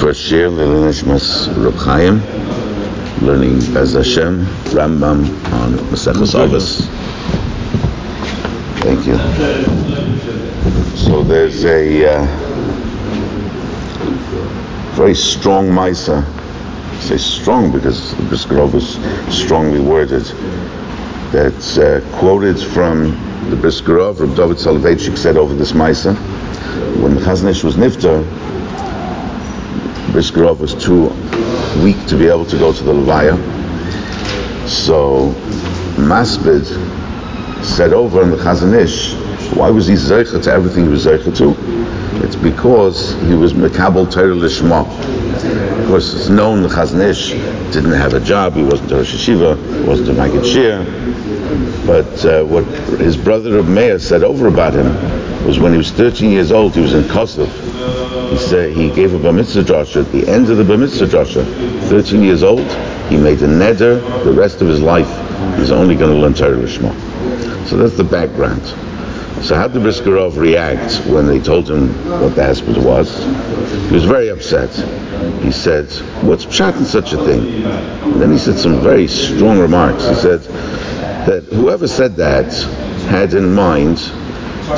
First year, L'iluy Nishmas Reb Chaim, learning Bez Hashem, Rambam on Maseches Avos. Thank you. So there's a uh, very strong Misa. I say strong because the Brisker is strongly worded. That's uh, quoted from the Brisker of Reb David Soloveitchik said over this Misa. When Chazon Ish was Nifter, Brisker Rov was too weak to be able to go to the Levaya. So Masbid said over in the Chazon Ish, why was he zeicha to everything he was zeicha to? It's because he was Mekabel Torah Lishma. Of course, it's known the Chazon Ish didn't have a job, he wasn't a Rosh Hashiva, he wasn't a Maggid Shir. But uh, what his brother of Meir said over about him was when he was 13 years old, he was in Kosovo. He he gave a bar mitzvah drasha. At the end of the bar mitzvah drasha, 13 years old, he made a neder the rest of his life. He's only going to learn Torah Lishma. So that's the background. So how did Brisker Rov react when they told him what the hospital was? He was very upset. He said, what's pshat in such a thing? And then he said some very strong remarks. He said that whoever said that had in mind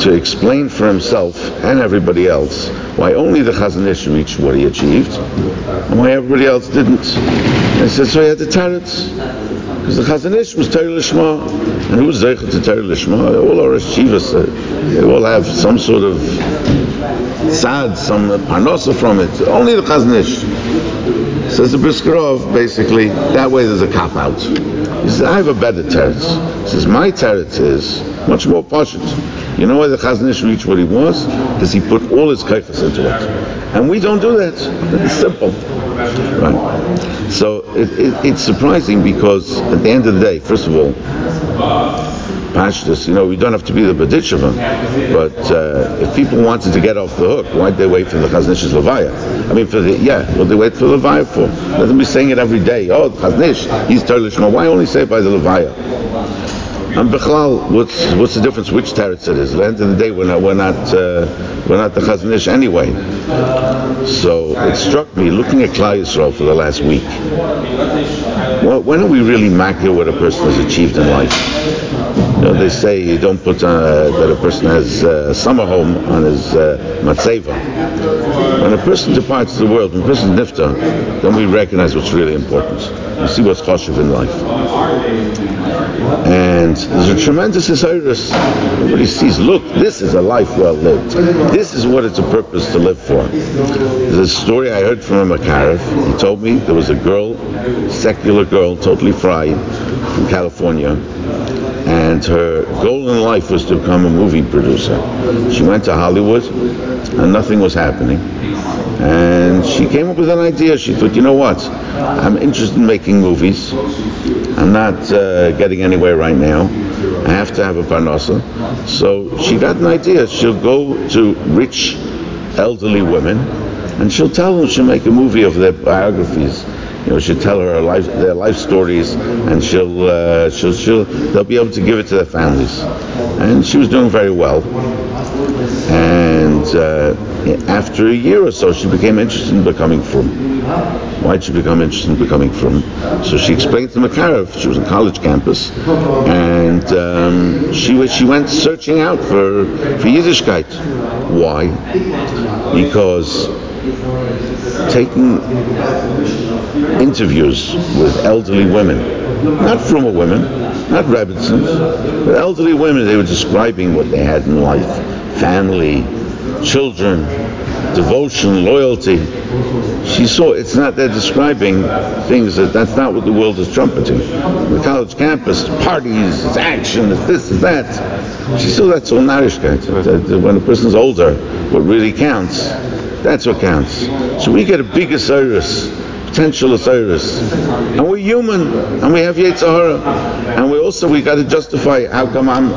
to explain for himself and everybody else why only the Chazon Ish reached what he achieved and why everybody else didn't. And he said, so he had the tarets. Because the Chazon Ish was Torah Lishma, and who was Zeicha to Torah Lishma? All our Shivas, they all have some sort of sad, some parnosa from it. Only the Chazon Ish. Says the Brisker Rov, basically, that way there's a cop out. He says, I have a better teretz. He says, my teretz is much more posh. You know why the Chazon Ish reached what he was? Because he put all his kaifas into it. And we don't do that. It's simple. Right. So it, it, it's surprising because at the end of the day, first of all, Pashtus, you know, we don't have to be the Baditshava, but uh, if people wanted to get off the hook, why'd they wait for the Chazon Ish's Levaya? I mean, for the, yeah, what they wait for the Levaya for? Let them be saying it every day. Oh, the Chazon he's Torah. Why only say it by the Levaya? And Bechlal, what's what's the difference which teretz it is? At the end of the day, we're not we're not uh, we're not the Chazon Ish anyway. So it struck me looking at Klal Yisrael for the last week. Well, when are we really makir what a person has achieved in life? You know, they say you don't put uh, that a person has a summer home on his uh, matzeva. When a person departs the world, when a person nifta, then we recognize what's really important. We see what's choshev in life. And there's a tremendous desirous. Everybody sees, look, this is a life well lived. This is what it's a purpose to live for. There's a story I heard from a Makarov. He told me there was a girl, secular girl, totally fried, from California, and her goal in life was to become a movie producer. She went to Hollywood, and nothing was happening. And she came up with an idea. She thought, you know what? I'm interested in making movies. I'm not uh, getting anywhere right now. I have to have a parnasa. So she got an idea. She'll go to rich, elderly women, and she'll tell them she'll make a movie of their biographies. You know, she'll tell her life, their life stories, and she'll, uh, she'll, she'll, they'll be able to give it to their families. And she was doing very well. And uh, after a year or so, she became interested in becoming frum. Why did she become interested in becoming frum? So she explained to Makarov, she was on college campus, and um, she she went searching out for for Yiddishkeit. Why? Because taking interviews with elderly women, not from women, not Rebbitzins, but elderly women. They were describing what they had in life, family, children, devotion, loyalty. She saw it's not they're describing things that that's not what the world is trumpeting. The college campus, parties, it's action, it's this, it's that. She saw that's all narishkeit. When a person's older, what really counts, that's what counts. So we get a bigger service potential Osiris. And we're human, and we have Yetzirah. And we also, we got to justify, how come I'm,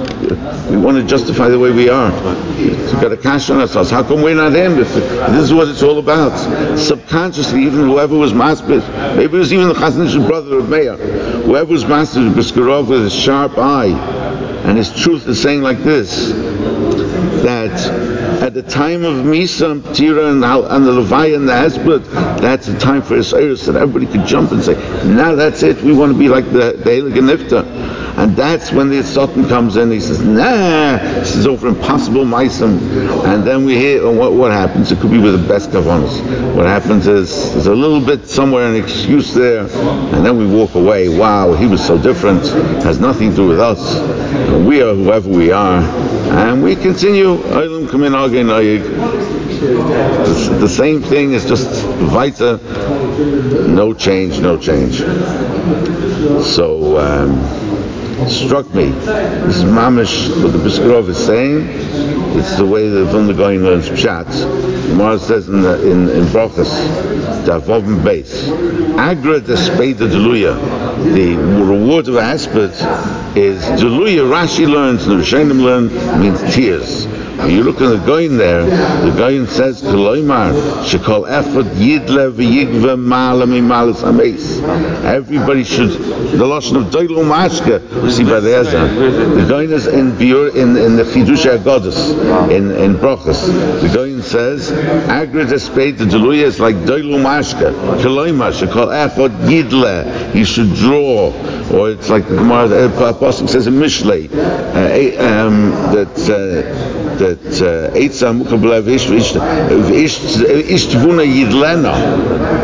we want to justify the way we are. We've got to cash on ourselves. How come we're not him? This is what it's all about. Subconsciously, even whoever was master, maybe it was even the Chazon brother of Meir, whoever was master of Brisker Rov with his sharp eye, and his truth is saying like this, that at the time of Misa and Tira and, and the Levaya and the Hesped, that's the time for Isaiah that everybody could jump and say, now that's it, we want to be like the, the Heilige. And that's when the Sultan comes in, he says, nah, this is over impossible Maisim. And then we hear what, what happens. It could be with the best of us. What happens is there's a little bit somewhere, an excuse there, and then we walk away. Wow, he was so different. It Has nothing to do with us. We are whoever we are. And we continue. The, the same thing is just Vita. No change, no change. So, um, struck me. This is mamish what the Brisker Rov is saying. It's the way that from the going learns pshat. Gemara says in the, in in Brachas, Davovim base, Agra despeda deluya. The reward of a is deluya. Rashi learns, the Rishonim learn means tears. You look at the Goyin there, the Goyin says, Koloimar, Shekol Echad Yidle V'yigve Ma'ala Mi'malas Ameis. Everybody should, the Lashon of Doilu Mashka, we see by the Ezra. The Goyin is in, in, in the Chidusha Agodas, in, in Brochus. The Goyin says, Agra Despeit, the Deluya is like Doilu Mashka. Koloimar, Shekol Echad Yidle, he should draw, or it's like the Gemara, the Apostle says in Mishlei, uh, um, that, uh, that uh, Mukablev Ishtvuna Yidlena.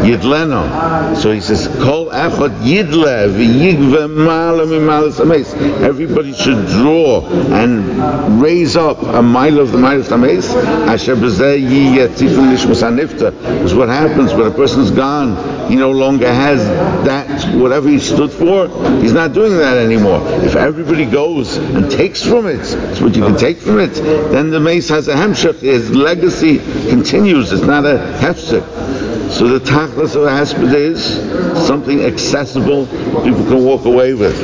Yidlena. So he says, Kol Echot Yidle V'yigve Mala Mimalas Ames. Everybody should draw and raise up a mile of the of Ames. Asher Nishmas Hanifta. Is what happens when a person's gone. He no longer has that, whatever he stood for, he's not doing that anymore. If everybody goes and takes from it, it's what you can take from it, then the mace has a hemshech, his legacy continues, it's not a hefsek. So the tachlis of a is something accessible people can walk away with.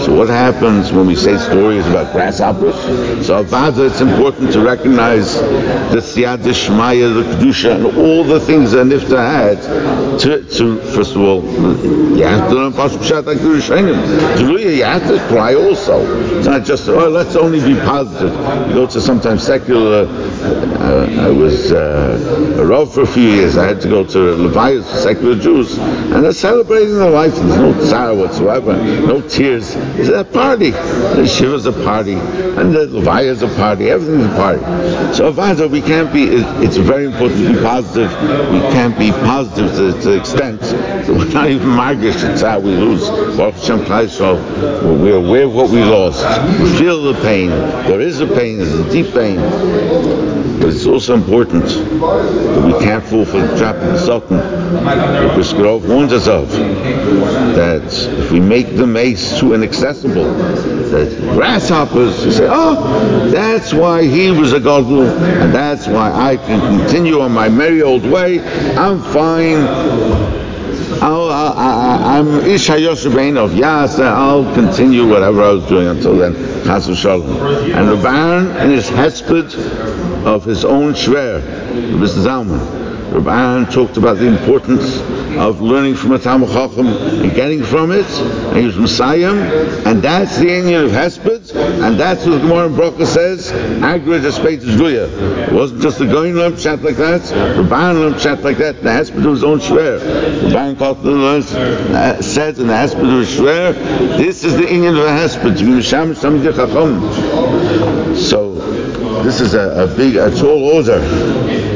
So what happens when we say stories about grasshoppers? So avada, it's important to recognize the siyad shmaya, the kedusha, and all the things that Nifta had. To, to first of all, you have to learn like the You have to cry also. It's not just oh, let's only be positive. You go to sometimes secular. Uh, I was uh, a rav for a few years. I had to go to Levites, secular Jews, and they're celebrating their life. There's no tzara whatsoever, no tears. It's a party. The Shiva's a party, and the Levi's a party. Everything's a party. So Avada, we can't be. It's very important to be positive. We can't be positive to, to the extent that we're not even margish. It's how we lose. We're aware of what we lost. We feel the pain. There is a pain. There's a deep pain. But it's also important that we can't fall for the trap of the Sultan. The Brisker Rov warns us of that if we make the mace too inaccessible, that grasshoppers, you say, oh, that's why he was a godlu, and that's why I can continue on my merry old way. I'm fine. I am Ish HaYoshebein of Yasa. I'll continue whatever I was doing until then. Chas Shalom. And the Baron in his hesped of his own shver, Mr. Zalman. Rabban talked about the importance of learning from a Talmud Chacham and getting from it, and he was Messiah, and that's the Indian of Hesped, and that's what the Gemara in Brocha says, Agra Despeit Guya. It wasn't just the going learned chat like that, the Rabban learned chat like that, the Hesped his own Shver. Rabban learns, uh, said in the Hesped of his Shver, this is the Indian of a Hesped, So, this is a, a big, a tall order.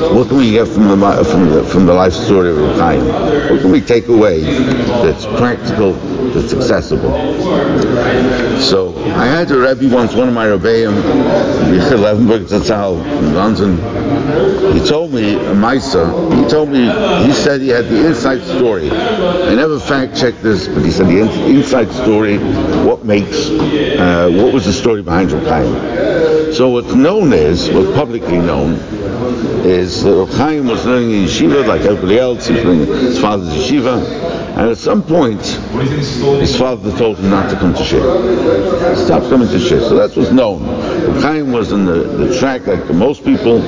What can we get from the from the from the life story of Chaim? What can we take away that's practical, that's accessible? So I had a Rebbe once, one of my Rebbeim, Yichel Levenberg Zatzal in London. He told me a. He told me he said he had the inside story. I never fact checked this, but he said the inside story. What makes? Uh, what was the story behind Chaim? So what's known is, what's publicly known, is that Chaim was learning in yeshiva like everybody else. He was learning his father's yeshiva, and at some point, his father told him not to come to shir. Stop coming to shir. So that was known. Chaim was in the, the track like most people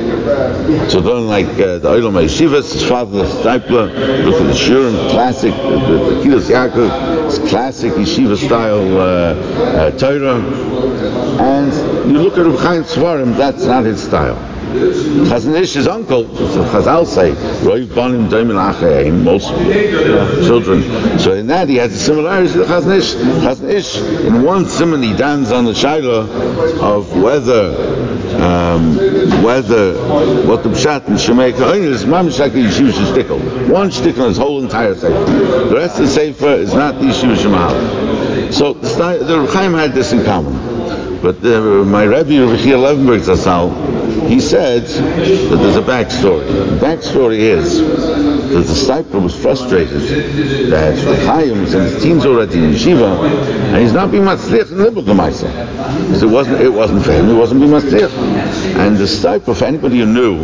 So learn like uh, the Olam Yeshivas. His father, the Stipler, look at the Shurim, classic, the, the, the Yaakov, classic yeshiva style uh, uh, Torah. And you look at Reb Chaim Svarim, that's not his style. Chazon Ish's uncle, so Chazal say, Roiv Bonim Doimin Achaim, most children. So in that he has a similarity to the Chazon Ish. In one simon he dance on the Shaila of whether um, whether what the pshat in Shemei Kohen is mamish like the yeshiva shtickle. One shtickle his whole entire sefer. The rest of the sefer is not the yeshiva shemahal. So the Chaim had this in common. But the, my Rebbe, Rabbi Levenberg Zassal, he said that there's a backstory. The backstory is the Stipler was frustrated that Chaim was in his teens already in yeshiva, and he's not being matzliach in Libbuk Because it wasn't, it wasn't for him, it wasn't being matzliach. And the Stipler, for anybody who knew,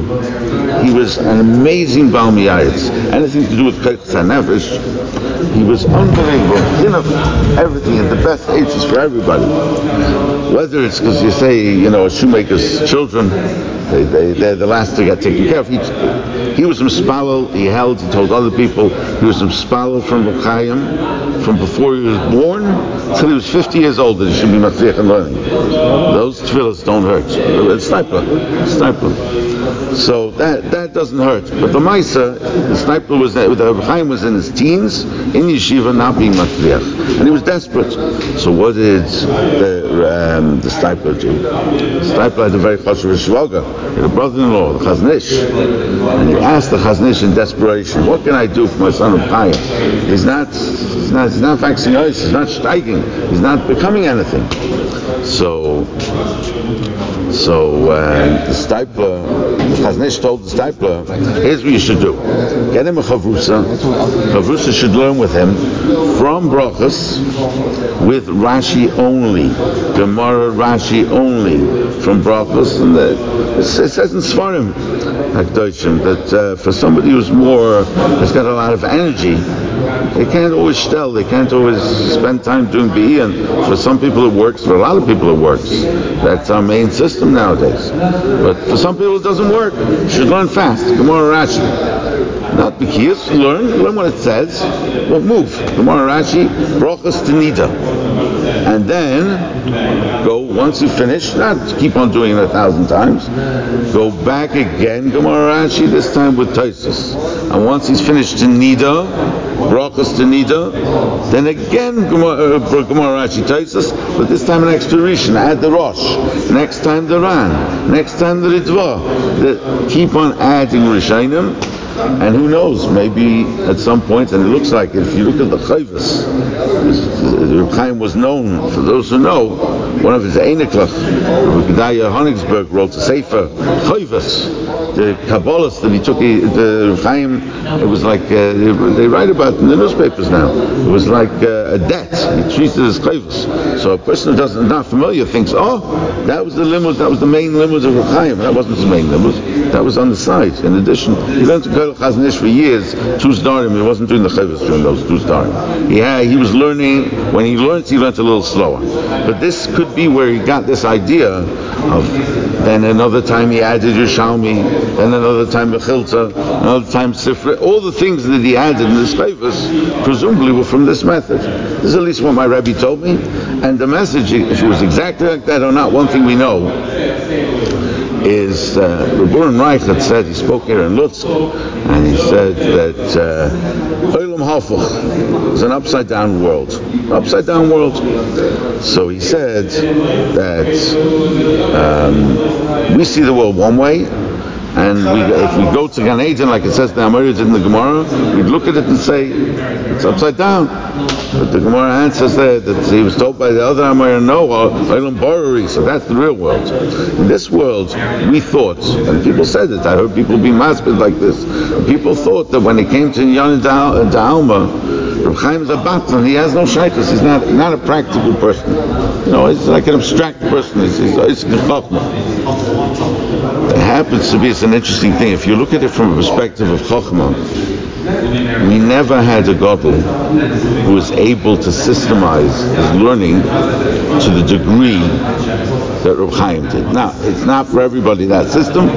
he was an amazing Balmiyayitz. Anything to do with Keichas HaNefesh, he was unbelievable. You know, everything, and the best ages for everybody. Whether it's because you say, you know, a shoemaker's children, they, they, they're the last to get taken care of. He, he was Mispalo, he held, he told other people, he was Mispalo from Chaim, from before he was born till he was 50 years old, that he should be Matzliach and learning. Those tefillahs don't hurt. It's sniper. Sniper. So that that doesn't hurt. But the Maisa, the Stipler was there, the Chaim was in his teens, in yeshiva, not being Matzliach. And he was desperate. So what did the, um, the Stipler do? The Stipler had a very chashuv shvaga the brother-in-law, the Chazon Ish, and he asked the Chazon Ish in desperation, what can I do for my son of Chaim? He's not, he's not, he's not ice, he's not striking, he's not becoming anything. So, so uh, the Stipler, the Chazon Ish told the Stipler, here's what you should do. Get him a Chavrusa. Chavrusa should learn with him from Brachas with Rashi only. Gemara Rashi only from Brachas. And the, it says in Svarim, that uh, for somebody who's more, has got a lot of energy, they can't always tell, they can't always spend time doing and for some people it works, for a lot of people it works. That's our main system nowadays. But for some people it doesn't work. You should learn fast. Gemara Rashi. Not Bikiyas, learn, learn what it says, but move. Gemara Rashi, Brochas Tanida. And then go, once you finish, not keep on doing it a thousand times, go back again, Gemara Rashi, this time with Taisus. And once he's finished Tanida, Brochas Tanida, then again Gemara uh, Rashi Taisus, but this time an extra Rishon, add the Rosh. Next time the Ran. Next time the Ritva. keep on adding Rishonim and who knows, maybe at some point, and it looks like if you look at the Chayvus, Reb Chaim was known, for those who know, one of his Einiklach, Gedalya Honigsberg wrote a Sefer, Chayvus, the Kabbalist that he took, the Reb Chaim, it was like, uh, they write about in the newspapers now, it was like uh, a debt, he treated as Chayvus. So a person who doesn't, not familiar thinks, oh, that was the limud, that was the main limud of Reb Chaim, that wasn't his main limud, that was on the side. In addition, he learned to go Chazon Ish for years, two starim. He wasn't doing the chayvus during those two starim. Had, he was learning. When he learned, he learned a little slower. But this could be where he got this idea of. Then another time he added Yerushalmi, then another time Mechilta, another time Sifra. All the things that he added in this chayvus presumably were from this method. This is at least what my rabbi told me. And the message, if it was exactly like that or not, one thing we know is uh, Rabban Reich had said, he spoke here in Lutsk, and he said that Olam uh, is an upside down world. Upside down world. So he said that um, we see the world one way, and we, if we go to Gan Eden, like it says the Amorites in the Gemara, we'd look at it and say, it's upside down. But the Gemara answers there that he was told by the other Amor, no, uh, Olam Borari, so that's the real world. In this world, we thought, and people said it, I heard people be maspid like this, people thought that when it came to Yan Da'alma, Rav Chaim is a batman, he has no shaykhs, he's not, not a practical person. You know, he's like an abstract person, he's, he's, he's, he's It happens to be it's an interesting thing. If you look at it from a perspective of Chokhmah, we never had a Gadol who was able to systemize his learning to the degree that Reb Chaim did. Now, it's not for everybody that system,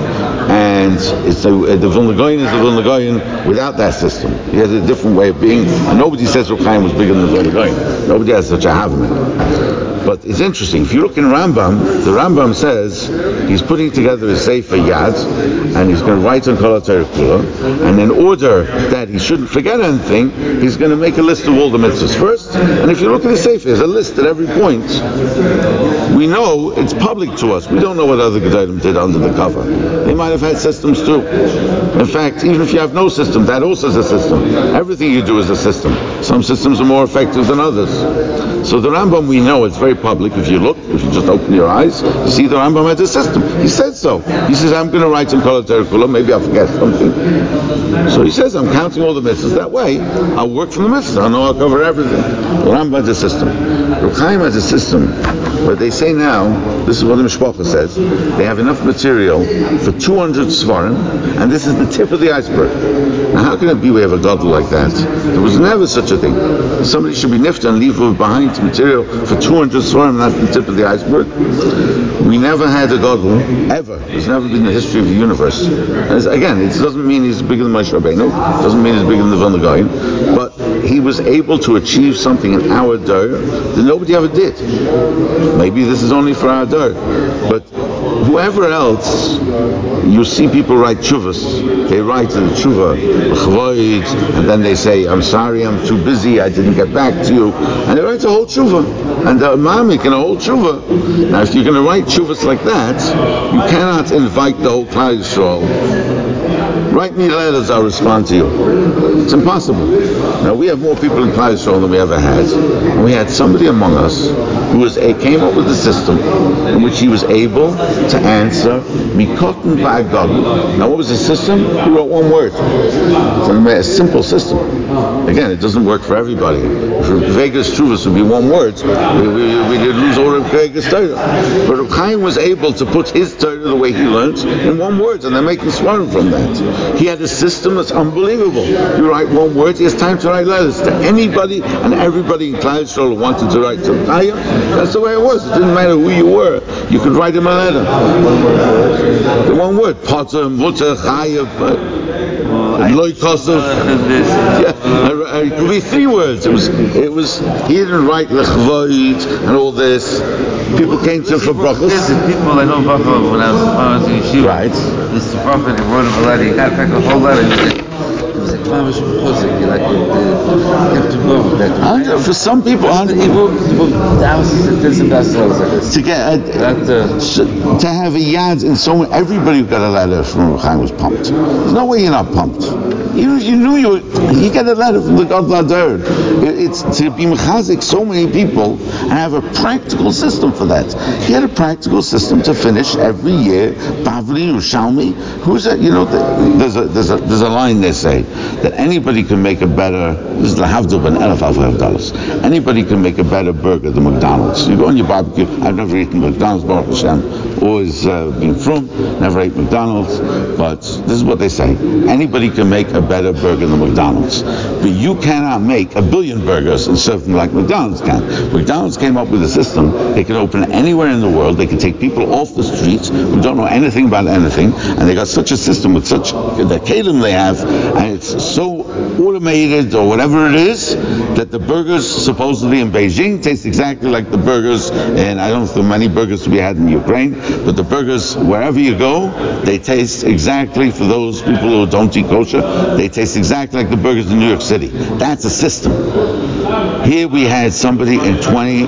and it's a, the Vilna is the Vilna without that system. He has a different way of being, nobody says Reb Chaim was bigger than the Vilna. Nobody has such a havman. But it's interesting. If you look in Rambam, the Rambam says he's putting together a Sefer Yad, and he's going to write on Kol Kula, and in order that he shouldn't forget anything, he's going to make a list of all the mitzvahs first. And if you look at the Sefer, there's a list at every point. We know it's public to us. We don't know what other Gedolim did under the cover. They might have had systems too. In fact, even if you have no system, that also is a system. Everything you do is a system. Some systems are more effective than others. So the Rambam, we know it's very public. If you look, if you just open your eyes, you see the Rambam has a system. He said so. He says, I'm going to write some Kol Kula, maybe I'll forget something. So he says, I'm counting all the mitzvahs. That way, I'll work from the mitzvahs. I know I'll cover everything. The Rambam has a system. Reb Chaim has a system, but they say now, this is what the Mishpacha says, they have enough material for 200 svarim, and this is the tip of the iceberg. Now, how can it be we have a god like that? There was never such a thing. Somebody should be nifta and leave behind material for 200 svarim, that's the tip of the iceberg. We never had a god ever. There's never been the history of the universe. And again, it doesn't mean he's bigger than Moshe Rabbeinu, it doesn't mean he's bigger than the Van but he was able to achieve something in our day that nobody ever did. Maybe this is only for our day, but whoever else, you see people write chuvas. They write the chuva, and then they say, I'm sorry, I'm too busy, I didn't get back to you. And they write a whole chuva. And the mamik in a whole chuva. Now, if you're going to write chuvas like that, you cannot invite the whole Klal Yisrael Write me letters, I'll respond to you. It's impossible. Now we have more people in Yisrael than we ever had. And we had somebody among us who was a, came up with a system in which he was able to answer Mikotin Va'agog. Now what was the system? He wrote one word. It's a simple system. Again, it doesn't work for everybody. For Vegas Truvas would be one word. We, we, we did lose all of Vegas Torah. But Reb Chaim was able to put his Torah the way he learned in one word, and they're making swarm from that. He had a system that's unbelievable. You write one word, he has time to write letters to anybody and everybody in Klal Yisrael wanted to write to Chayim. That's the way it was. It didn't matter who you were. You could write him a letter. The one word, Potter, Mutter, Chayim. Loy Kosov. Yeah, it could be three words. It was, it was. He didn't write lechvoid and all this. People came to him for brachos. Yes, people I know Buffalo when I was, when I was in yeshiva. Right. This prophet. He wrote him a letter. He got back a whole letter. It was like mamish b'chozik. You like uh, you have to go with that. For some people, He hundred- wrote, he wrote thousands and tens of bestsellers like this. to get a, uh, to have a yad in so everybody who got a letter from Chaim was pumped. There's no way you're not pumped. You, you knew you you get a letter from the God Lader. It's to be mechazik so many people and have a practical system for that. He had a practical system to finish every year. Bavli Yerushalmi. Who's that? You know, the, there's a there's a there's a line they say that anybody can make a better. This is the Havdul ben dollars. Anybody can make a better burger than McDonald's. You go on your barbecue. I've never eaten McDonald's. Baruch Hashem. Always uh, been from. Never ate McDonald's. But this is what they say. Anybody can make a better burger than McDonald's. But you cannot make a billion burgers and serve them like McDonald's can. McDonald's came up with a system. They can open anywhere in the world. They can take people off the streets who don't know anything about anything. And they got such a system with such the kalim they have, and it's so automated or whatever it is that the burgers supposedly in Beijing taste exactly like the burgers. And I don't know if there are many burgers to be had in Ukraine, but the burgers wherever you go, they taste exactly for those people who don't eat kosher. They taste exactly like the burgers in New York City. That's a system. Here we had somebody in 20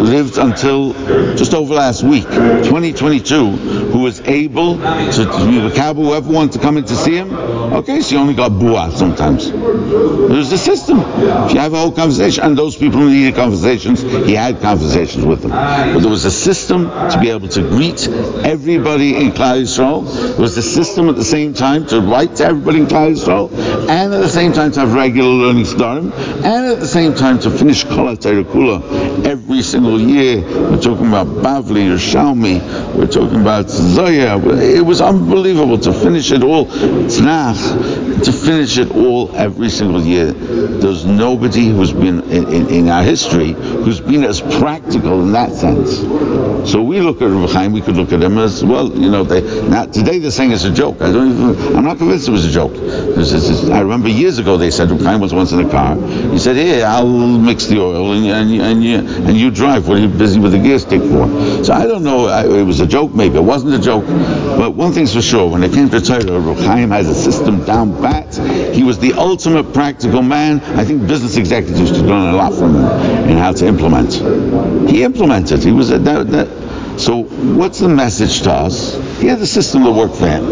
lived until just over last week, 2022, who was able to, to the cowboy whoever wanted to come in to see him. Okay, you only got bua sometimes. There's a system. If you have a whole conversation, and those people who needed conversations, he had conversations with them. But there was a system to be able to greet everybody in Klal Yisrael. There was a system at the same time to write to everybody in Klal Yisrael, and at the same time to have regular learning starim, and at the same time to finish Kol Kula every single year. We're talking about Bavli or Shalmi. We're talking about Zoya. It was unbelievable to finish it all. Tzrach, to finish it all every single year. There's nobody who's been in, in, in our history who's been as practical in that sense. So we look at Reb Chaim, we could look at him as well. You know, they, now today they're saying it's a joke. I don't even. I'm not convinced it was a joke. I remember years ago they said Reb was once in a car. He said, "Here, I'll mix the oil and, and, and you and you drive. What are you busy with the gear stick for?" So I don't know. I, it was a joke, maybe it wasn't a joke. But one thing's for sure: when it came to Torah, Reb Chaim has a system down pat. He was the ultimate practical man. I think business executives should learn a lot from him in how to implement. He implemented. He was a, that, that, so what's the message to us? He had a system that worked for him.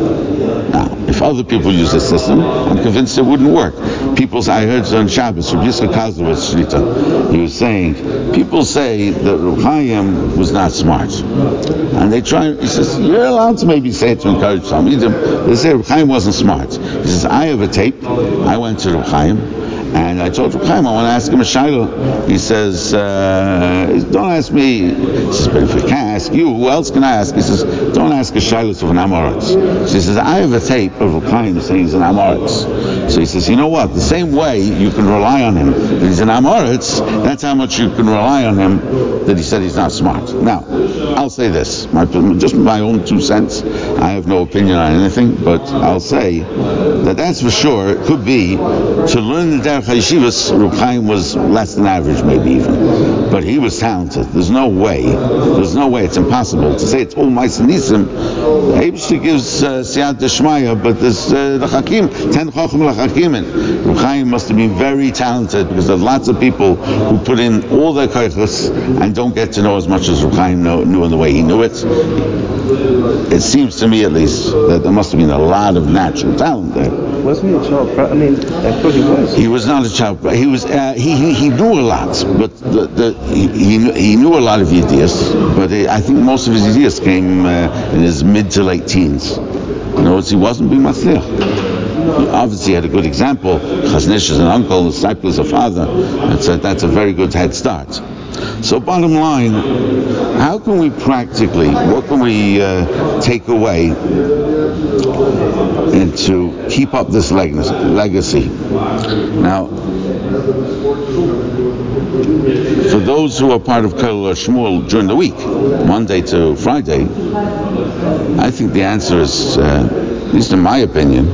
Now, if other people use this system, I'm convinced it wouldn't work. People, I heard on Shabbos, Rabbi Yitzchak Shlita, he was saying, people say that Reb Chaim was not smart. And they try, he says, you're allowed to maybe say it to encourage some. They say Reb Chaim wasn't smart. He says, I have a tape. I went to Reb Chaim. And I told Chaim, I want to ask him a shayla. He says, uh, don't ask me. He says, but if I can't ask you, who else can I ask? He says, don't ask a shayla of an Amoritz. So he says, I have a tape of Chaim saying he's an Amoritz. So he says, you know what? The same way you can rely on him that he's an Amoritz, that's how much you can rely on him that he said he's not smart. Now, I'll say this, my, just my own two cents. I have no opinion on anything, but I'll say that that's for sure. It could be to learn the Derech HaYeshivas, Reb Chaim was less than average, maybe even. But he was talented. There's no way. There's no way. It's impossible to say it's all Ma'aseh Nisim. Abishti gives uh, Siyat Deshmaya, but there's uh, the Hakim, ten Chacham Lachakim. Reb Chaim must have been very talented because there's lots of people who put in all their koichos and don't get to know as much as Reb Chaim know, knew in the way he knew it. It seems to me, at least, that there must have been a lot of natural talent there. Wasn't he a child? I mean, I thought he was. He was not a child. He was. Uh, he, he he knew a lot, but the, the, he, he knew- a lot of ideas. But he, I think most of his ideas came uh, in his mid to late teens. In other words, he wasn't being matzliach. Obviously, he had a good example. Chazon Ish is an uncle, Stipler is a father. That's a very good head start. So, bottom line, how can we practically, what can we uh, take away and to keep up this legacy? Now, for those who are part of Kol Shmuel during the week, Monday to Friday, I think the answer is, uh, at least in my opinion,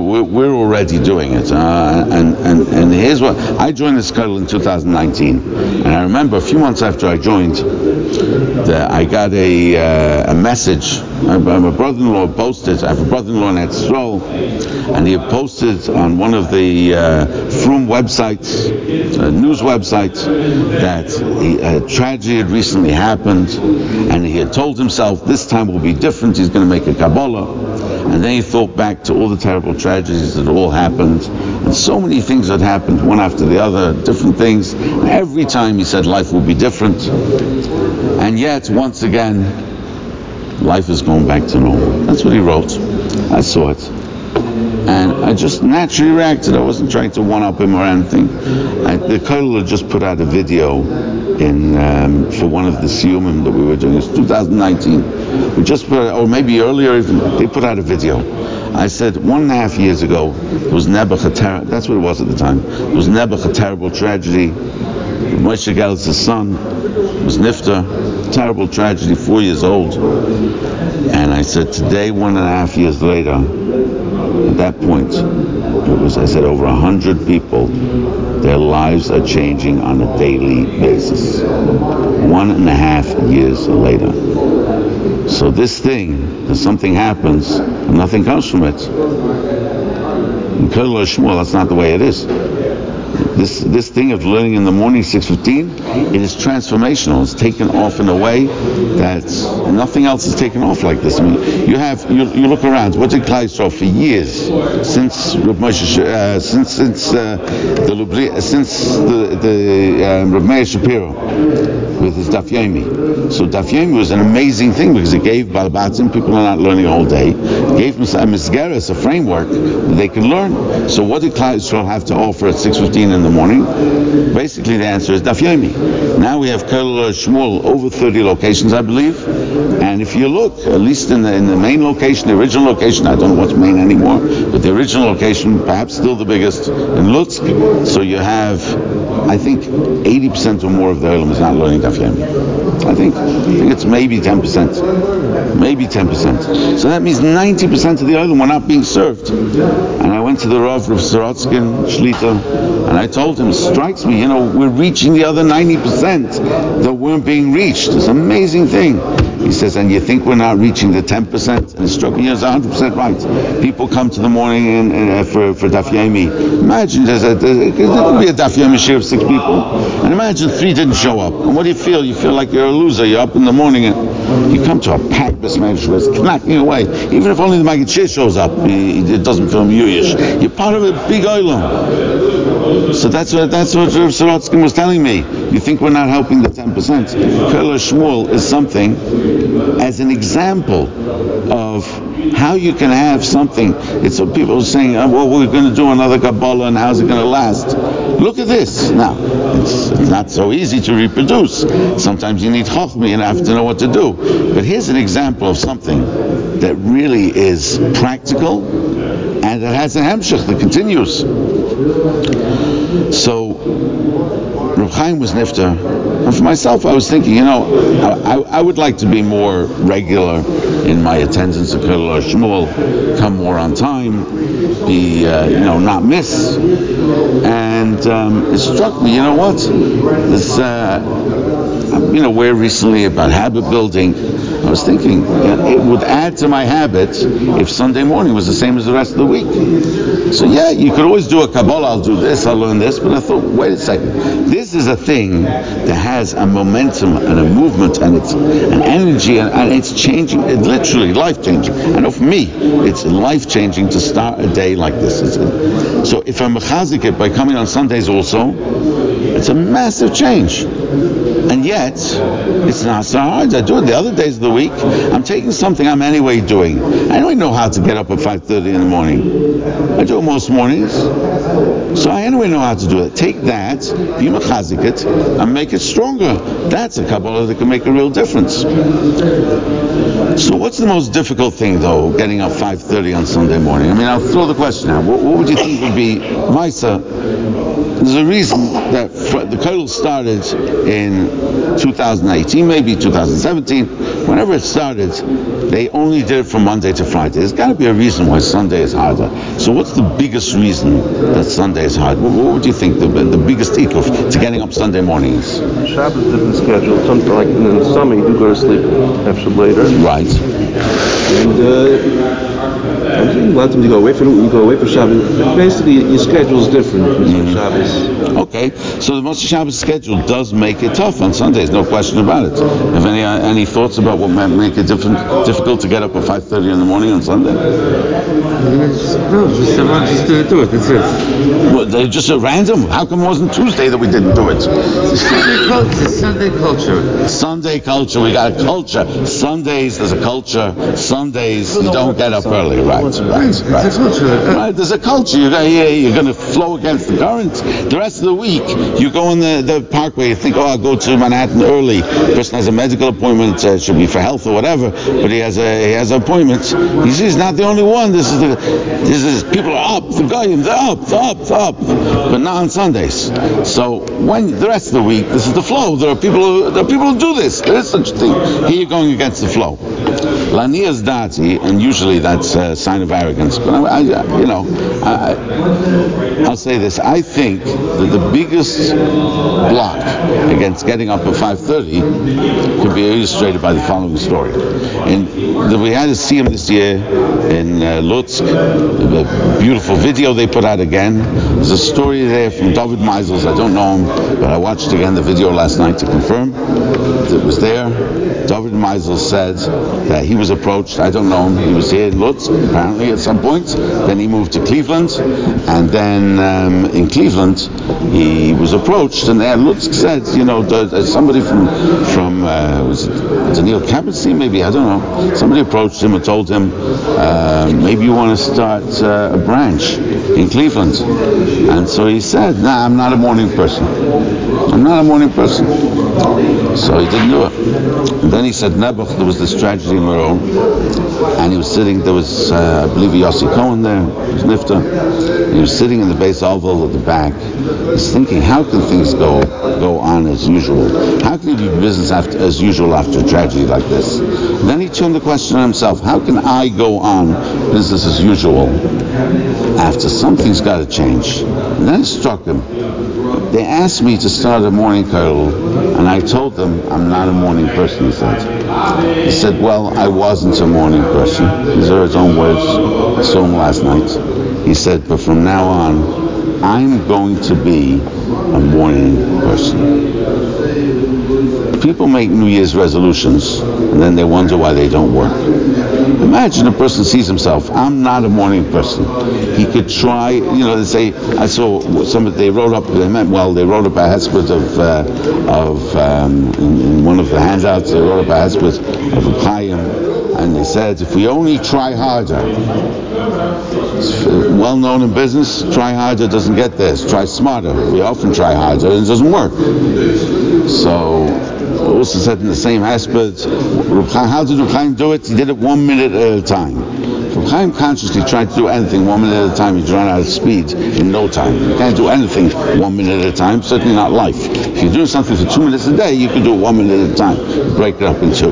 we're, already doing it. Uh, and, and, and here's what I joined the Scuttle in 2019, and I remember a few months after I joined, I got a, uh, a message. My, my brother-in-law posted. I have a brother-in-law in Etzrol, and he posted on one of the uh, websites, uh, news websites, that a tragedy had recently happened, and he had told himself this time will be different. He's going to make a Kabbalah. And then he thought back to all the terrible tragedies that all happened, and so many things that happened, one after the other, different things. Every time he said life will be different, and yet once again, life is going back to normal. That's what he wrote. I saw it. And I just naturally reacted. I wasn't trying to one up him or anything. I, the Kotel had just put out a video in um, for one of the Siyumim that we were doing. It's 2019. We just put, or maybe earlier even, they put out a video. I said one and a half years ago, it was Nebuch a ter- that's what it was at the time. it was Nebuch a terrible tragedy. Moshe Galitz's son was Nifta, terrible tragedy, four years old. And I said, today, one and a half years later, at that point, it was, I said, over a hundred people, their lives are changing on a daily basis. One and a half years later. So this thing, if something happens, nothing comes from it. In that's not the way it is. This this thing of learning in the morning, 6:15, it is transformational. It's taken off in a way that nothing else is taken off like this. I mean, you have you, you look around. What did Klal Yisrael for years since uh, since since uh, the Lubli, since the the um, Reb Meir Shapiro with his Daf Yomi. So Daf Yomi was an amazing thing because it gave Balbatim, people are not learning all day, it gave them a a framework that they can learn. So what did Klal have to offer at 6.15 13 in the morning? Basically, the answer is Daf Yomi. Now we have Kol Shmuel over 30 locations, I believe. And if you look, at least in the, in the main location, the original location, I don't know what's main anymore, but the original location, perhaps still the biggest in Lutsk. So you have, I think, 80% or more of the Olam is not learning Daf Yomi. I think, I think it's maybe 10%. Maybe 10%. So that means 90% of the Olam were not being served. And I went to the Rav of Sorotskin, Shlita, and I told him, strikes me, you know, we're reaching the other 90% that weren't being reached. It's an amazing thing. He says, and you think we're not reaching the 10%? And it struck me as 100% right. People come to the morning uh, for, for Daf Yomi. Imagine there's a, there could be a Daf Yomi share of six people. And imagine three didn't show up. And what do you feel? You feel like you're loser. You're up in the morning and you come to a packed basement it's knocking away. Even if only the Maggid shows up, it doesn't feel muyish. You're part of a big oilam. So that's what that's what Rav Sorotskin was telling me. You think we're not helping the 10%? Kol Shmuel is something as an example of how you can have something. It's what people are saying, oh, well, we're going to do another Kabbalah and how's it going to last? Look at this. Now, it's not so easy to reproduce. Sometimes you need And have to know what to do. But here's an example of something that really is practical and it has a hemshech that continues. So, Reb Chaim was nifter, and for myself, I was thinking, you know, I, I, would like to be more regular in my attendance at Kol Shmuel, come more on time, be, uh, you know, not miss. And um, it struck me, you know what? This, uh, you know, where recently about habit building. I was thinking it would add to my habit if Sunday morning was the same as the rest of the week. So yeah, you could always do a Kabbalah. I'll do this. I'll learn this. But I thought, wait a second. This is a thing that has a momentum and a movement and it's an energy and, and it's changing. It's literally life changing. I know for me, it's life changing to start a day like this. So if I'm mechazik it by coming on Sundays also, it's a massive change. And yet, it's not so hard. I do it the other days of the week. I'm taking something I'm anyway doing. I anyway know how to get up at 5.30 in the morning. I do it most mornings. So I anyway know how to do it. Take that, be and make it stronger. That's a Kabbalah that can make a real difference. So what's the most difficult thing, though, getting up 5.30 on Sunday morning? I mean, I'll throw the question out. What, what would you think would be, Maisa, there's a reason that the Kotel started in 2018, maybe 2017. Whenever it started, they only did it from Monday to Friday. There's got to be a reason why Sunday is harder. So what's the biggest reason that Sunday is hard? What, what would you think the, the biggest ikuf to getting up Sunday mornings? Shabbos different schedule. Something like in the summer you do go to sleep after later, Right. and uh, I think a lot of times go away for you go away for Shabbos. Basically, your schedule is different for Mm-hmm. Shabbos. Okay, so the Moshe Shabbos schedule does make it tough on Sundays, no question about it. Have any uh, any thoughts about what might make it different, difficult to get up at 5:30 in the morning on Sunday? No, just someone just gonna do it. That's it. Well, they just a random. How come it wasn't Tuesday that we didn't do it? It's Sunday culture. Sunday culture. Sunday culture, we got a culture. Sundays, there's a culture. Sundays, you don't get up early, right? Right, It's right. Right, there's a culture. You're gonna, you're going to flow against the current. The rest of the week, you go in the, the parkway, you think, oh, I'll go to Manhattan early. Person has a medical appointment, uh, should be for health or whatever, but he has a he has an appointment. He says he's not the only one. This is the this is people are up. The goyim, they're up, they're up, they're up, but not on Sundays. So when the rest of the week, this is the flow. There are people who, there are people who do this. There is such a thing. Here you're going against the flow. Lania's dati, and usually that's a sign of arrogance. But I, I you know, I, I- I'll say this. I think that the biggest block against getting up at 5:30 can be illustrated by the following story. And the, we had a him this year in uh, Lutsk. The beautiful video they put out again. There's a story there from David Meisels. I don't know him, but I watched again the video last night to confirm that it was there. David Meisel said that he was was approached. I don't know him. He was here in Lutz apparently at some point. Then he moved to Cleveland, and then um, in Cleveland he was approached, and there Lutz said, you know, somebody from from uh, was it Daniel Kabat-Zinn, maybe I don't know. Somebody approached him and told him, uh, maybe you want to start uh, a branch in Cleveland, and so he said, Nah, I'm not a morning person. I'm not a morning person. So he didn't do it. And then he said, Nebuch, there was this tragedy in And he was sitting, there was, uh, I believe, Yossi Cohen there, he was Nifta, he was sitting in the base oval at the back. He's thinking, how can things go go on as usual? How can it be business after, as usual after a tragedy like this? Then he turned the question on himself, how can I go on business as usual after something's got to change? And then it struck him. They asked me to start a morning carol, and I told them I'm not a morning person, he said. He said, well, I wasn't a morning person. These are his own words. I saw him last night. He said, but from now on, I'm going to be a morning person. People make New Year's resolutions, and then they wonder why they don't work. Imagine a person sees himself, I'm not a morning person. He could try, you know, they say, I saw some, they wrote up, they meant well, they wrote up a hesped of, uh, of um, in, in one of the handouts, they wrote up a hesped of a and they said, if we only try harder, well known in business, try harder doesn't get this, try smarter. We often try harder and it doesn't work. So, also said in the same aspect, how did Reb do it? He did it one minute at a time. Reb Chaim consciously tried to do anything one minute at a time, he'd run out of speed in no time. You can't do anything one minute at a time, certainly not life. If you're doing something for two minutes a day, you can do it one minute at a time. Break it up in two.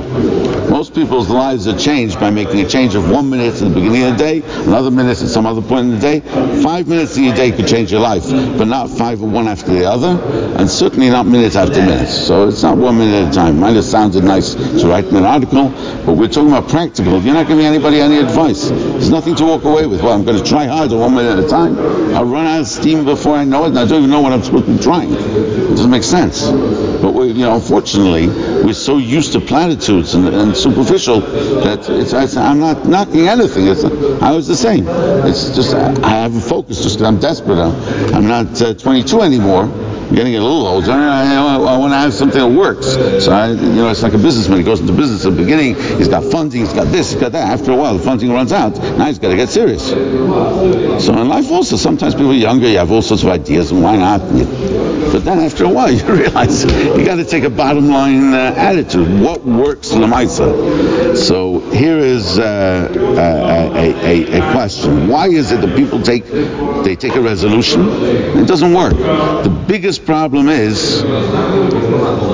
Most people's lives are changed by making a change of one minute at the beginning of the day, another minute at some other point in the day. Five minutes in your day could change your life, but not five or one after the other, and certainly not minute after minute. So it's not one minute at a time. Might have sounded nice to write an article, but we're talking about practical. You're not giving anybody any advice. There's nothing to walk away with. Well, I'm going to try harder one minute at a time. I'll run out of steam before I know it, and I don't even know what I'm supposed to be trying. It doesn't make sense. But we, you know, unfortunately, we're so used to platitudes and, and superficial that it's, it's, I'm not knocking anything. It's, I was the same. It's just I have a focus just I'm desperate. I'm, I'm not uh, 22 anymore. Getting a little older. I, I, I want to have something that works. So I, you know, it's like a businessman. He goes into business at the beginning. He's got funding. He's got this. He's got that. After a while, the funding runs out. Now he's got to get serious. So in life also, sometimes people are younger. You have all sorts of ideas, and why not? But then after a while, you realize you got to take a bottom line uh, attitude. What works lemaisa? So here is uh, uh, a, a, a question: Why is it that people take they take a resolution it doesn't work? The biggest problem is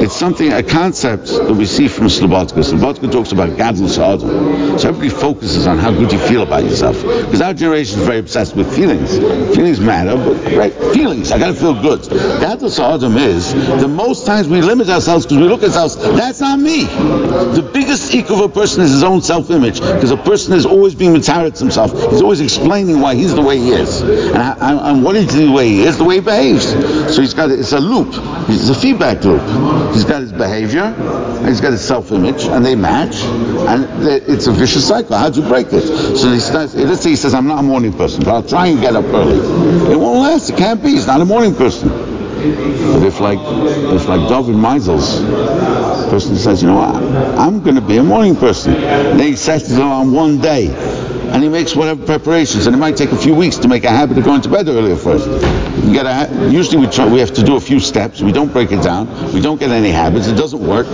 it's something a concept that we see from Slobodka. Slobodka talks about gadlus adam. So everybody focuses on how good you feel about yourself because our generation is very obsessed with feelings. Feelings matter, but right, feelings. I got to feel good. Gadlus adam is the most times we limit ourselves because we look at ourselves. That's not me. The biggest ego of a person is his own self-image because a person is always being mataritz himself. He's always explaining why he's the way he is and, how- and what is the way he is, the way he behaves. So he's got it's a loop. It's a feedback loop. He's got his behavior, he's got his self-image, and they match, and it's a vicious cycle. How do you break it? So he let's say he says, "I'm not a morning person, but I'll try and get up early." It won't last. It can't be. He's not a morning person. But if like if like Dovid Meisels, person says, you know what, I'm going to be a morning person. Then he sets it on one day, and he makes whatever preparations, and it might take a few weeks to make a habit of going to bed earlier first. You get a, ha- usually we try, we have to do a few steps. We don't break it down. We don't get any habits. It doesn't work.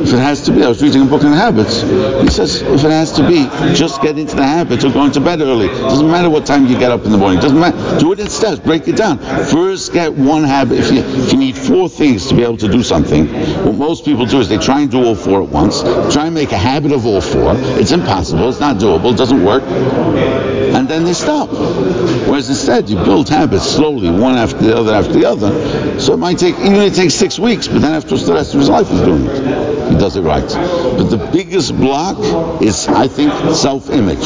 If it has to be, I was reading a book on habits. He says if it has to be, just get into the habit of going to bed early. Doesn't matter what time you get up in the morning. Doesn't matter. Do it in steps. Break it down. First, get one habit. If you if you need four things to be able to do something, what most people do is they try and do all four at once. Try and make a habit of all four. It's impossible. It's not doable. It doesn't work. And then they stop. Whereas instead, you build habits slowly, one after the other after the other. So it might take even it takes six weeks, but then after the rest of his life, he's doing it. Does it right. But the biggest block is, I think, self-image.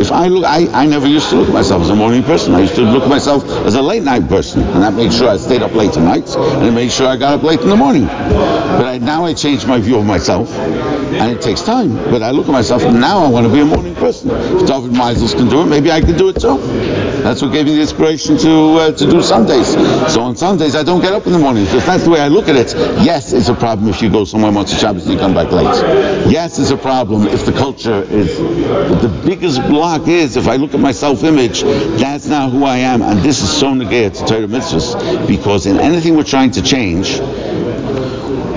If I look, I, I never used to look at myself as a morning person. I used to look at myself as a late night person, and that made sure I stayed up late tonight, and it made sure I got up late in the morning. But I, now I changed my view of myself, and it takes time. But I look at myself, now I want to be a morning person. If Dovid Meisels can do it, maybe I can do it too. That's what gave me the inspiration to uh, to do Sundays. So on Sundays I don't get up in the morning. That's the way I look at it, yes, it's a problem if you go somewhere once a Shabbos you come back late. Yes, it's a problem if the culture is. The biggest block is if I look at my self-image, that's not who I am, and this is so negated to Torah mitzvahs because in anything we're trying to change,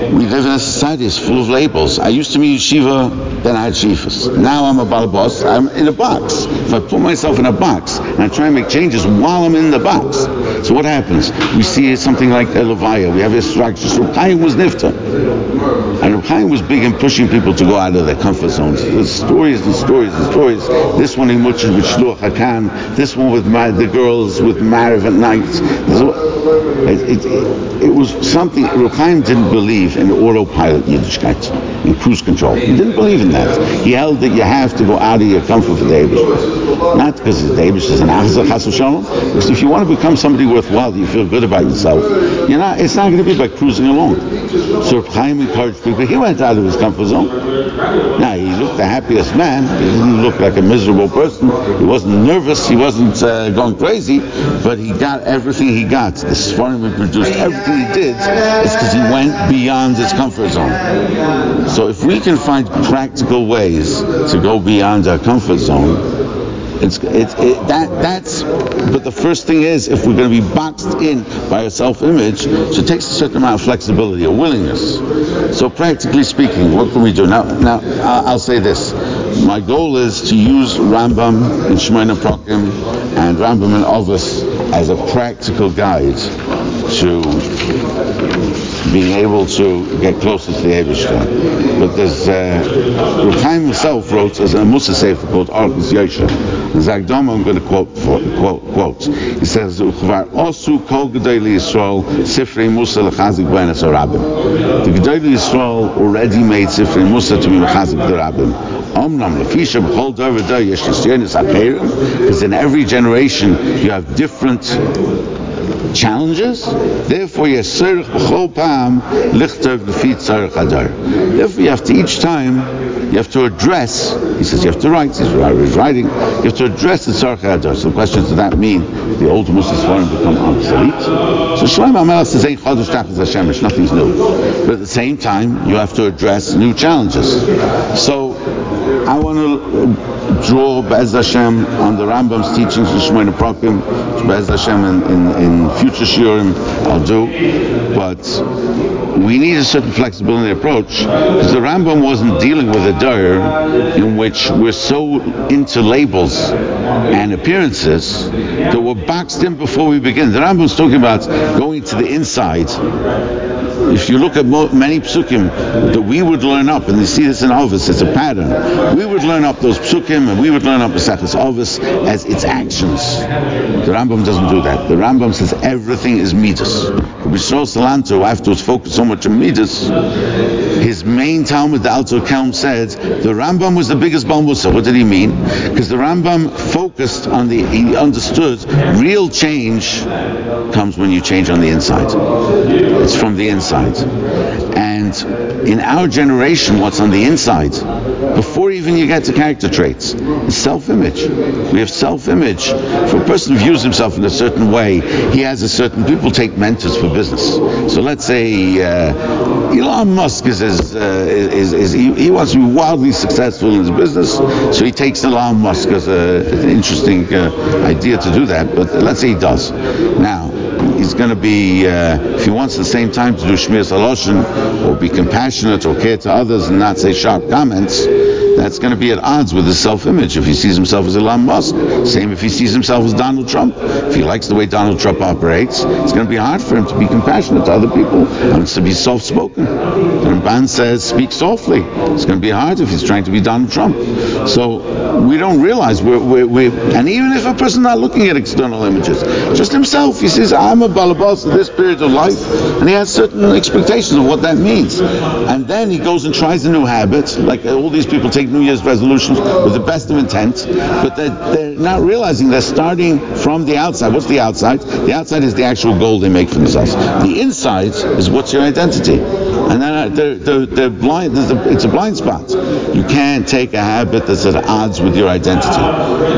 we live in a society that's full of labels. I used to be yeshiva, then I had shifas. Now I'm a balabos. I'm in a box. If I put myself in a box and I try and make changes while I'm in the box, so what happens? We see something like a levaya. We have a structure. Chaim was nifta, and Chaim was big in pushing people to go out of their comfort zones. There's stories and stories and stories. This one in Muchas with Shluch Hakan. This one with my, the girls with Mariv at night. It, it, it, was something Reb didn't believe in autopilot Yiddishkeit, in cruise control. He didn't believe in that. He held that you have to go out of your comfort for the. Not because the Abish is an achzah chas shalom, because if you want to become somebody worthwhile, you feel good about yourself, you're not, it's not going to be by cruising along. So Chaim encouraged people. He went out of his comfort zone. Now, he looked the happiest man. He didn't look like a miserable person. He wasn't nervous. He wasn't uh, going crazy, but he got everything he got. The Sfarim produced, everything he did is because he went beyond his comfort zone. So if we can find practical ways to go beyond our comfort zone, it's, it, that that's but the first thing is if we're going to be boxed in by a self-image so it takes a certain amount of flexibility a willingness so practically speaking what can we do now now I'll say this my goal is to use Rambam and Shemona Prokim and Rambam and Ovis as a practical guide to being able to get closer to the Eibershter. But there's, uh, Reb Chaim himself wrote as a Musa Sefer called Orchos Yosher. Zagdom, I'm going to quote, for, quote, quote. He says, Uchvar osu kol gedei Yisrael sifrei Musa lechazik benes harabim. The gedei Yisrael already made sifrei Musa to be lechazik the rabbim. Omnam lefisha b'chol davar da yesh nisyonis because in every generation you have different challenges. Therefore, pam lichter. Therefore, you have to each time you have to address. He says you have to write. He's writing. You have to address the tzarech adar. So, the question does that mean the old Muslims foreign become obsolete? So, Shlomo Melech says ain't chodesh tachas Hashem. Nothing's new. But at the same time, you have to address new challenges. So, I want to draw Be'ez Hashem on the Rambam's teachings of Shemona Prokim, Be'ez Hashem in, in, in future shiurim I'll do, but we need a certain flexibility approach because the Rambam wasn't dealing with a dir in which we're so into labels and appearances that we're boxed in before we begin. The Rambam's talking about going to the inside if you look at many psukim that we would learn up, and you see this in Ovis, it's a pattern. We would learn up those psukim, and we would learn up Maseches Ovis as its actions. The Rambam doesn't do that. The Rambam says everything is midas. Bishol Salanter afterwards focused so much on midas. His main Talmud, the Alter Kelm, said the Rambam was the biggest Balmusa. What did he mean? Because the Rambam focused on the, he understood real change comes when you change on the inside. It's from the inside. And in our generation, what's on the inside, before even you get to character traits, self-image. We have self-image. For a person views himself in a certain way, he has a certain. People take mentors for business. So let's say uh, Elon Musk is, is, uh, is, is he, he, wants to be wildly successful in his business, so he takes Elon Musk as a, an interesting uh, idea to do that. But let's say he does. Now he's going to be, uh, if he wants at the same time to do Shmir Saloshin or be compassionate or care to others and not say sharp comments, that's going to be at odds with his self-image. If he sees himself as Elon Musk, same if he sees himself as Donald Trump. If he likes the way Donald Trump operates, it's going to be hard for him to be compassionate to other people and to be soft-spoken. Ramban says, speak softly. It's going to be hard if he's trying to be Donald Trump. So we don't realize we're, we're, we're and even if a person not looking at external images, just himself, he says, I'm a balabas in this period of life, and he has certain expectations of what that means. And then he goes and tries a new habit, like all these people take New Year's resolutions with the best of intent, but they're, they're not realizing they're starting from the outside. What's the outside? The outside is the actual goal they make for themselves. The inside is what's your identity. And then they're, they're, they're blind, a, it's a blind spot. You can't take a habit that's at odds with your identity.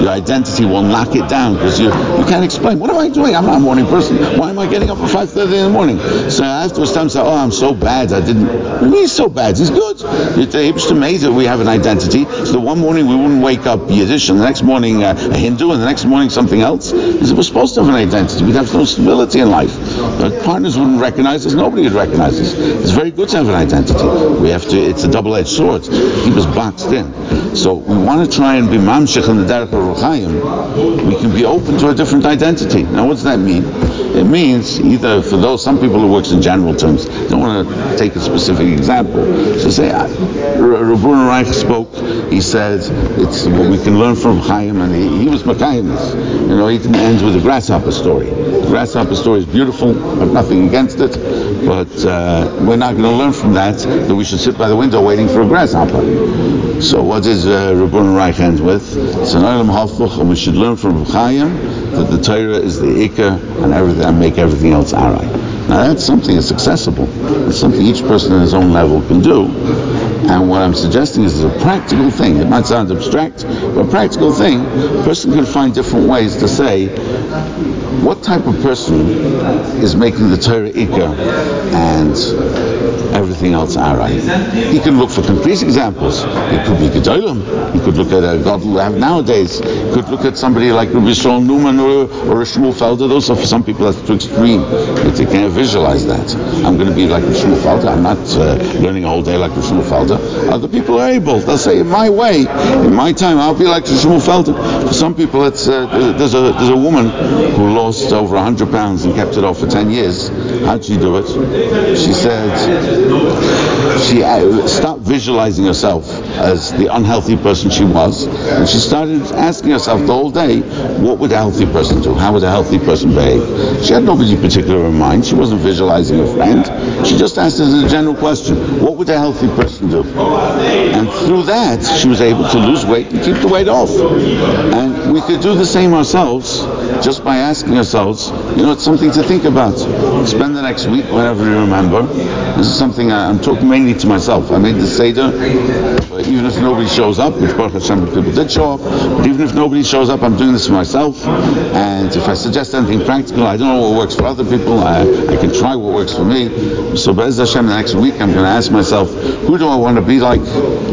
Your identity will knock it down because you, you can't explain. What am I doing? I'm not a morning person. Why am I getting up at 5.30 in the morning? So after afterwards, time say, oh, I'm so bad. I didn't. He's so bad? He's good. It's amazing we have an identity. So one morning we wouldn't wake up Yiddish, and the next morning uh, a Hindu, and the next morning something else. Because we're supposed to have an identity. We'd have no stability in life. Our partners wouldn't recognize us. Nobody would recognize us. It's very good to have an identity. We have to. It's a double-edged sword. Keep us boxed in. So we want to try and be mamshich in the derech of. We can be open to a different identity. Now, what does that mean? It means either for those some people who works in general terms don't want to take a specific example. So say Rabun Reich spoke. He says it's what we can learn from Chaim, and he, he was Makaimis. You know, he ends with a grasshopper story. The grasshopper story is beautiful. I have nothing against it, but uh, we're not going to learn from that that we should sit by the window waiting for a grasshopper. So what does uh, Rabun Reich end with? It's an Olam Hafuch, and we should learn from Chaim that the Torah is the Ikka and everything and make everything else alright. Now that's something that's accessible. It's something each person at his own level can do. And what I'm suggesting is a practical thing. It might sound abstract, but a practical thing. A person can find different ways to say what type of person is making the Torah Ikka and everything else alright. He can look for concrete examples. It could be Gedolim. He could look at a God we have nowadays. He could look at somebody like Rabbi Shaul Newman or, or a Shmuel Felder. Those are for some people that's too extreme. But they can't visualize that. I'm going to be like Shmuel Felder. I'm not uh, learning a whole day like Shmuel Felder. Other people are able. They'll say, in my way, in my time, I'll be like Shmuel Felder. For some people, it's uh, there's a there's a woman who lost over 100 pounds and kept it off for 10 years. How'd she do it? She said she uh, stopped visualizing herself as the unhealthy person she was, and she started asking herself the whole day, what would a healthy person do? How would a healthy person behave? She had nobody particular in mind. She wasn't visualizing a friend. She just asked as a general question, what would a healthy person do? And through that, she was able to lose weight and keep the weight off. And we could do the same ourselves just by asking ourselves, you know, it's something to think about. Spend the next week, whenever you remember. This is something I, am talking mainly to myself. I made the Seder, even if nobody shows up, which Baruch Hashem people did show up, but even if nobody shows up, I'm doing this for myself. And if I suggest anything practical, I don't know what works for other people. I, I can try what works for me. So Bez Hashem, the next week, I'm going to ask myself, who do I want to be like?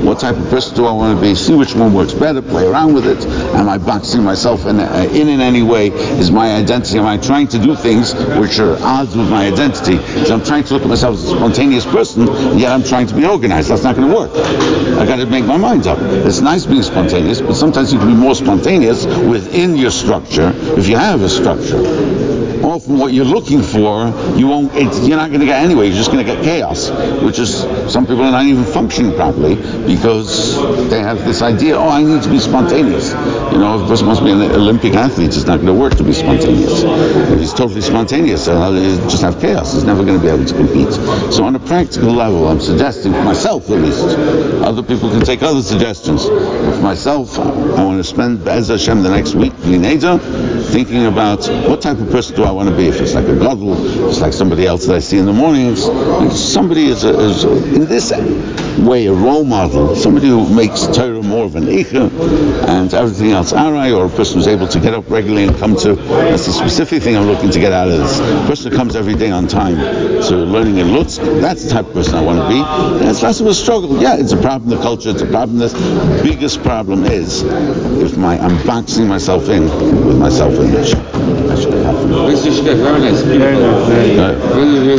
What type of person do I want to be? See which one works better, play around with it. Am I boxing myself in, uh, in in any way? Is my identity, am I trying to do things which are odds with my identity? So I'm trying to look at myself as a spontaneous person, yet I'm trying to be organized. That's not going to work. I got to make my mind up. It's nice being spontaneous, but sometimes you can be more spontaneous within your structure if you have a structure often what you're looking for, you won't. you're not going to get anyway. You're just going to get chaos, which is some people are not even functioning properly because they have this idea. Oh, I need to be spontaneous. You know, if a person wants to be an Olympic athlete, it's not going to work to be spontaneous. If he's totally spontaneous, uh, just have chaos. He's never going to be able to compete. So on a practical level, I'm suggesting for myself at least. Other people can take other suggestions. But for myself, I want to spend Bez Hashem the next week, thinking about what type of person do I want to be. If it's like a if it's like somebody else that I see in the mornings, somebody is, a, is a, in this way a role model, somebody who makes Torah more of an ikha and everything else arai, or a person who's able to get up regularly and come to. That's the specific thing I'm looking to get out of this. A person who comes every day on time to learning in Lutz, that's the type of person I want to be. It's less of a struggle. Yeah, it's a problem. The culture, it's a problem. The biggest problem is if my I'm boxing myself in with my self-image. That should happen. Very nice.